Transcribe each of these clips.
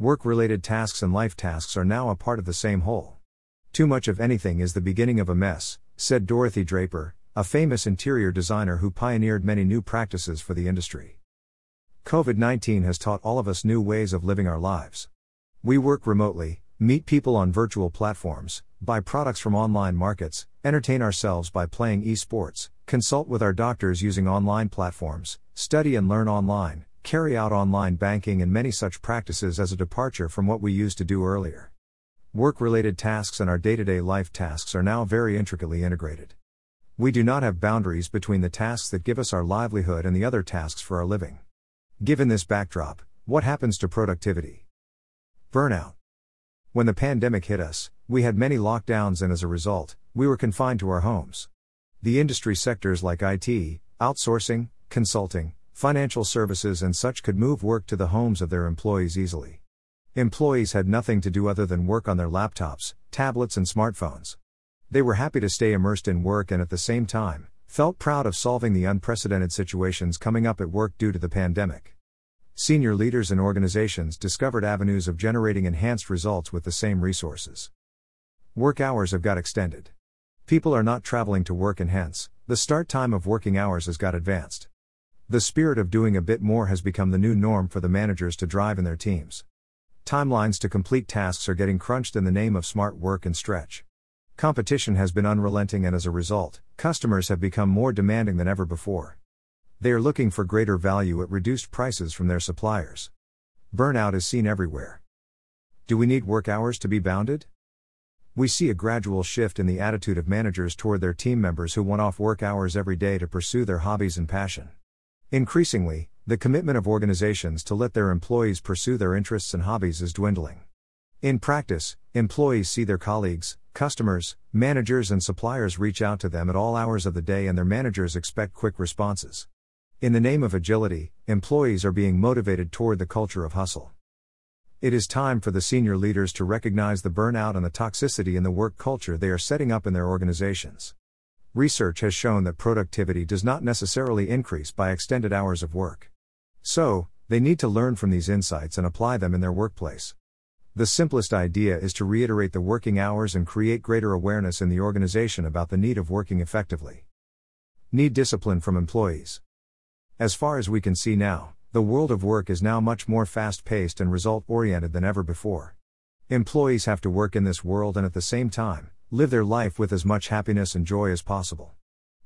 Work related tasks and life tasks are now a part of the same whole. Too much of anything is the beginning of a mess, said Dorothy Draper, a famous interior designer who pioneered many new practices for the industry. COVID 19 has taught all of us new ways of living our lives. We work remotely, meet people on virtual platforms, buy products from online markets, entertain ourselves by playing esports, consult with our doctors using online platforms, study and learn online, carry out online banking, and many such practices as a departure from what we used to do earlier. Work related tasks and our day to day life tasks are now very intricately integrated. We do not have boundaries between the tasks that give us our livelihood and the other tasks for our living. Given this backdrop, what happens to productivity? Burnout. When the pandemic hit us, we had many lockdowns and as a result, we were confined to our homes. The industry sectors like IT, outsourcing, consulting, financial services, and such could move work to the homes of their employees easily. Employees had nothing to do other than work on their laptops, tablets, and smartphones. They were happy to stay immersed in work and at the same time, felt proud of solving the unprecedented situations coming up at work due to the pandemic. Senior leaders and organizations discovered avenues of generating enhanced results with the same resources. Work hours have got extended. People are not traveling to work and hence, the start time of working hours has got advanced. The spirit of doing a bit more has become the new norm for the managers to drive in their teams. Timelines to complete tasks are getting crunched in the name of smart work and stretch. Competition has been unrelenting, and as a result, customers have become more demanding than ever before. They are looking for greater value at reduced prices from their suppliers. Burnout is seen everywhere. Do we need work hours to be bounded? We see a gradual shift in the attitude of managers toward their team members who want off work hours every day to pursue their hobbies and passion. Increasingly, the commitment of organizations to let their employees pursue their interests and hobbies is dwindling. In practice, employees see their colleagues, customers, managers, and suppliers reach out to them at all hours of the day, and their managers expect quick responses. In the name of agility, employees are being motivated toward the culture of hustle. It is time for the senior leaders to recognize the burnout and the toxicity in the work culture they are setting up in their organizations. Research has shown that productivity does not necessarily increase by extended hours of work. So, they need to learn from these insights and apply them in their workplace. The simplest idea is to reiterate the working hours and create greater awareness in the organization about the need of working effectively. Need discipline from employees. As far as we can see now, the world of work is now much more fast paced and result oriented than ever before. Employees have to work in this world and at the same time, live their life with as much happiness and joy as possible.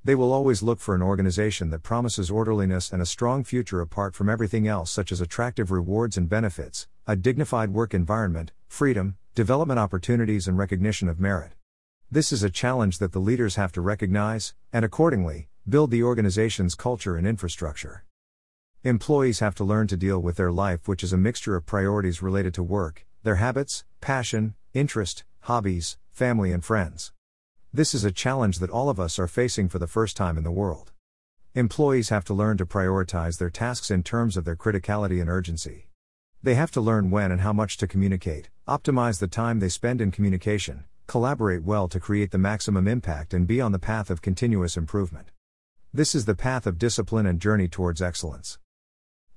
They will always look for an organization that promises orderliness and a strong future apart from everything else, such as attractive rewards and benefits, a dignified work environment, freedom, development opportunities, and recognition of merit. This is a challenge that the leaders have to recognize, and accordingly, build the organization's culture and infrastructure. Employees have to learn to deal with their life, which is a mixture of priorities related to work, their habits, passion, interest, hobbies, family, and friends. This is a challenge that all of us are facing for the first time in the world. Employees have to learn to prioritize their tasks in terms of their criticality and urgency. They have to learn when and how much to communicate, optimize the time they spend in communication, collaborate well to create the maximum impact, and be on the path of continuous improvement. This is the path of discipline and journey towards excellence.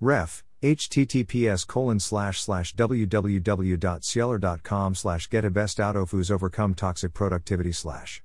Ref https colon slash slash www.cieler.com slash get a best out overcome toxic productivity slash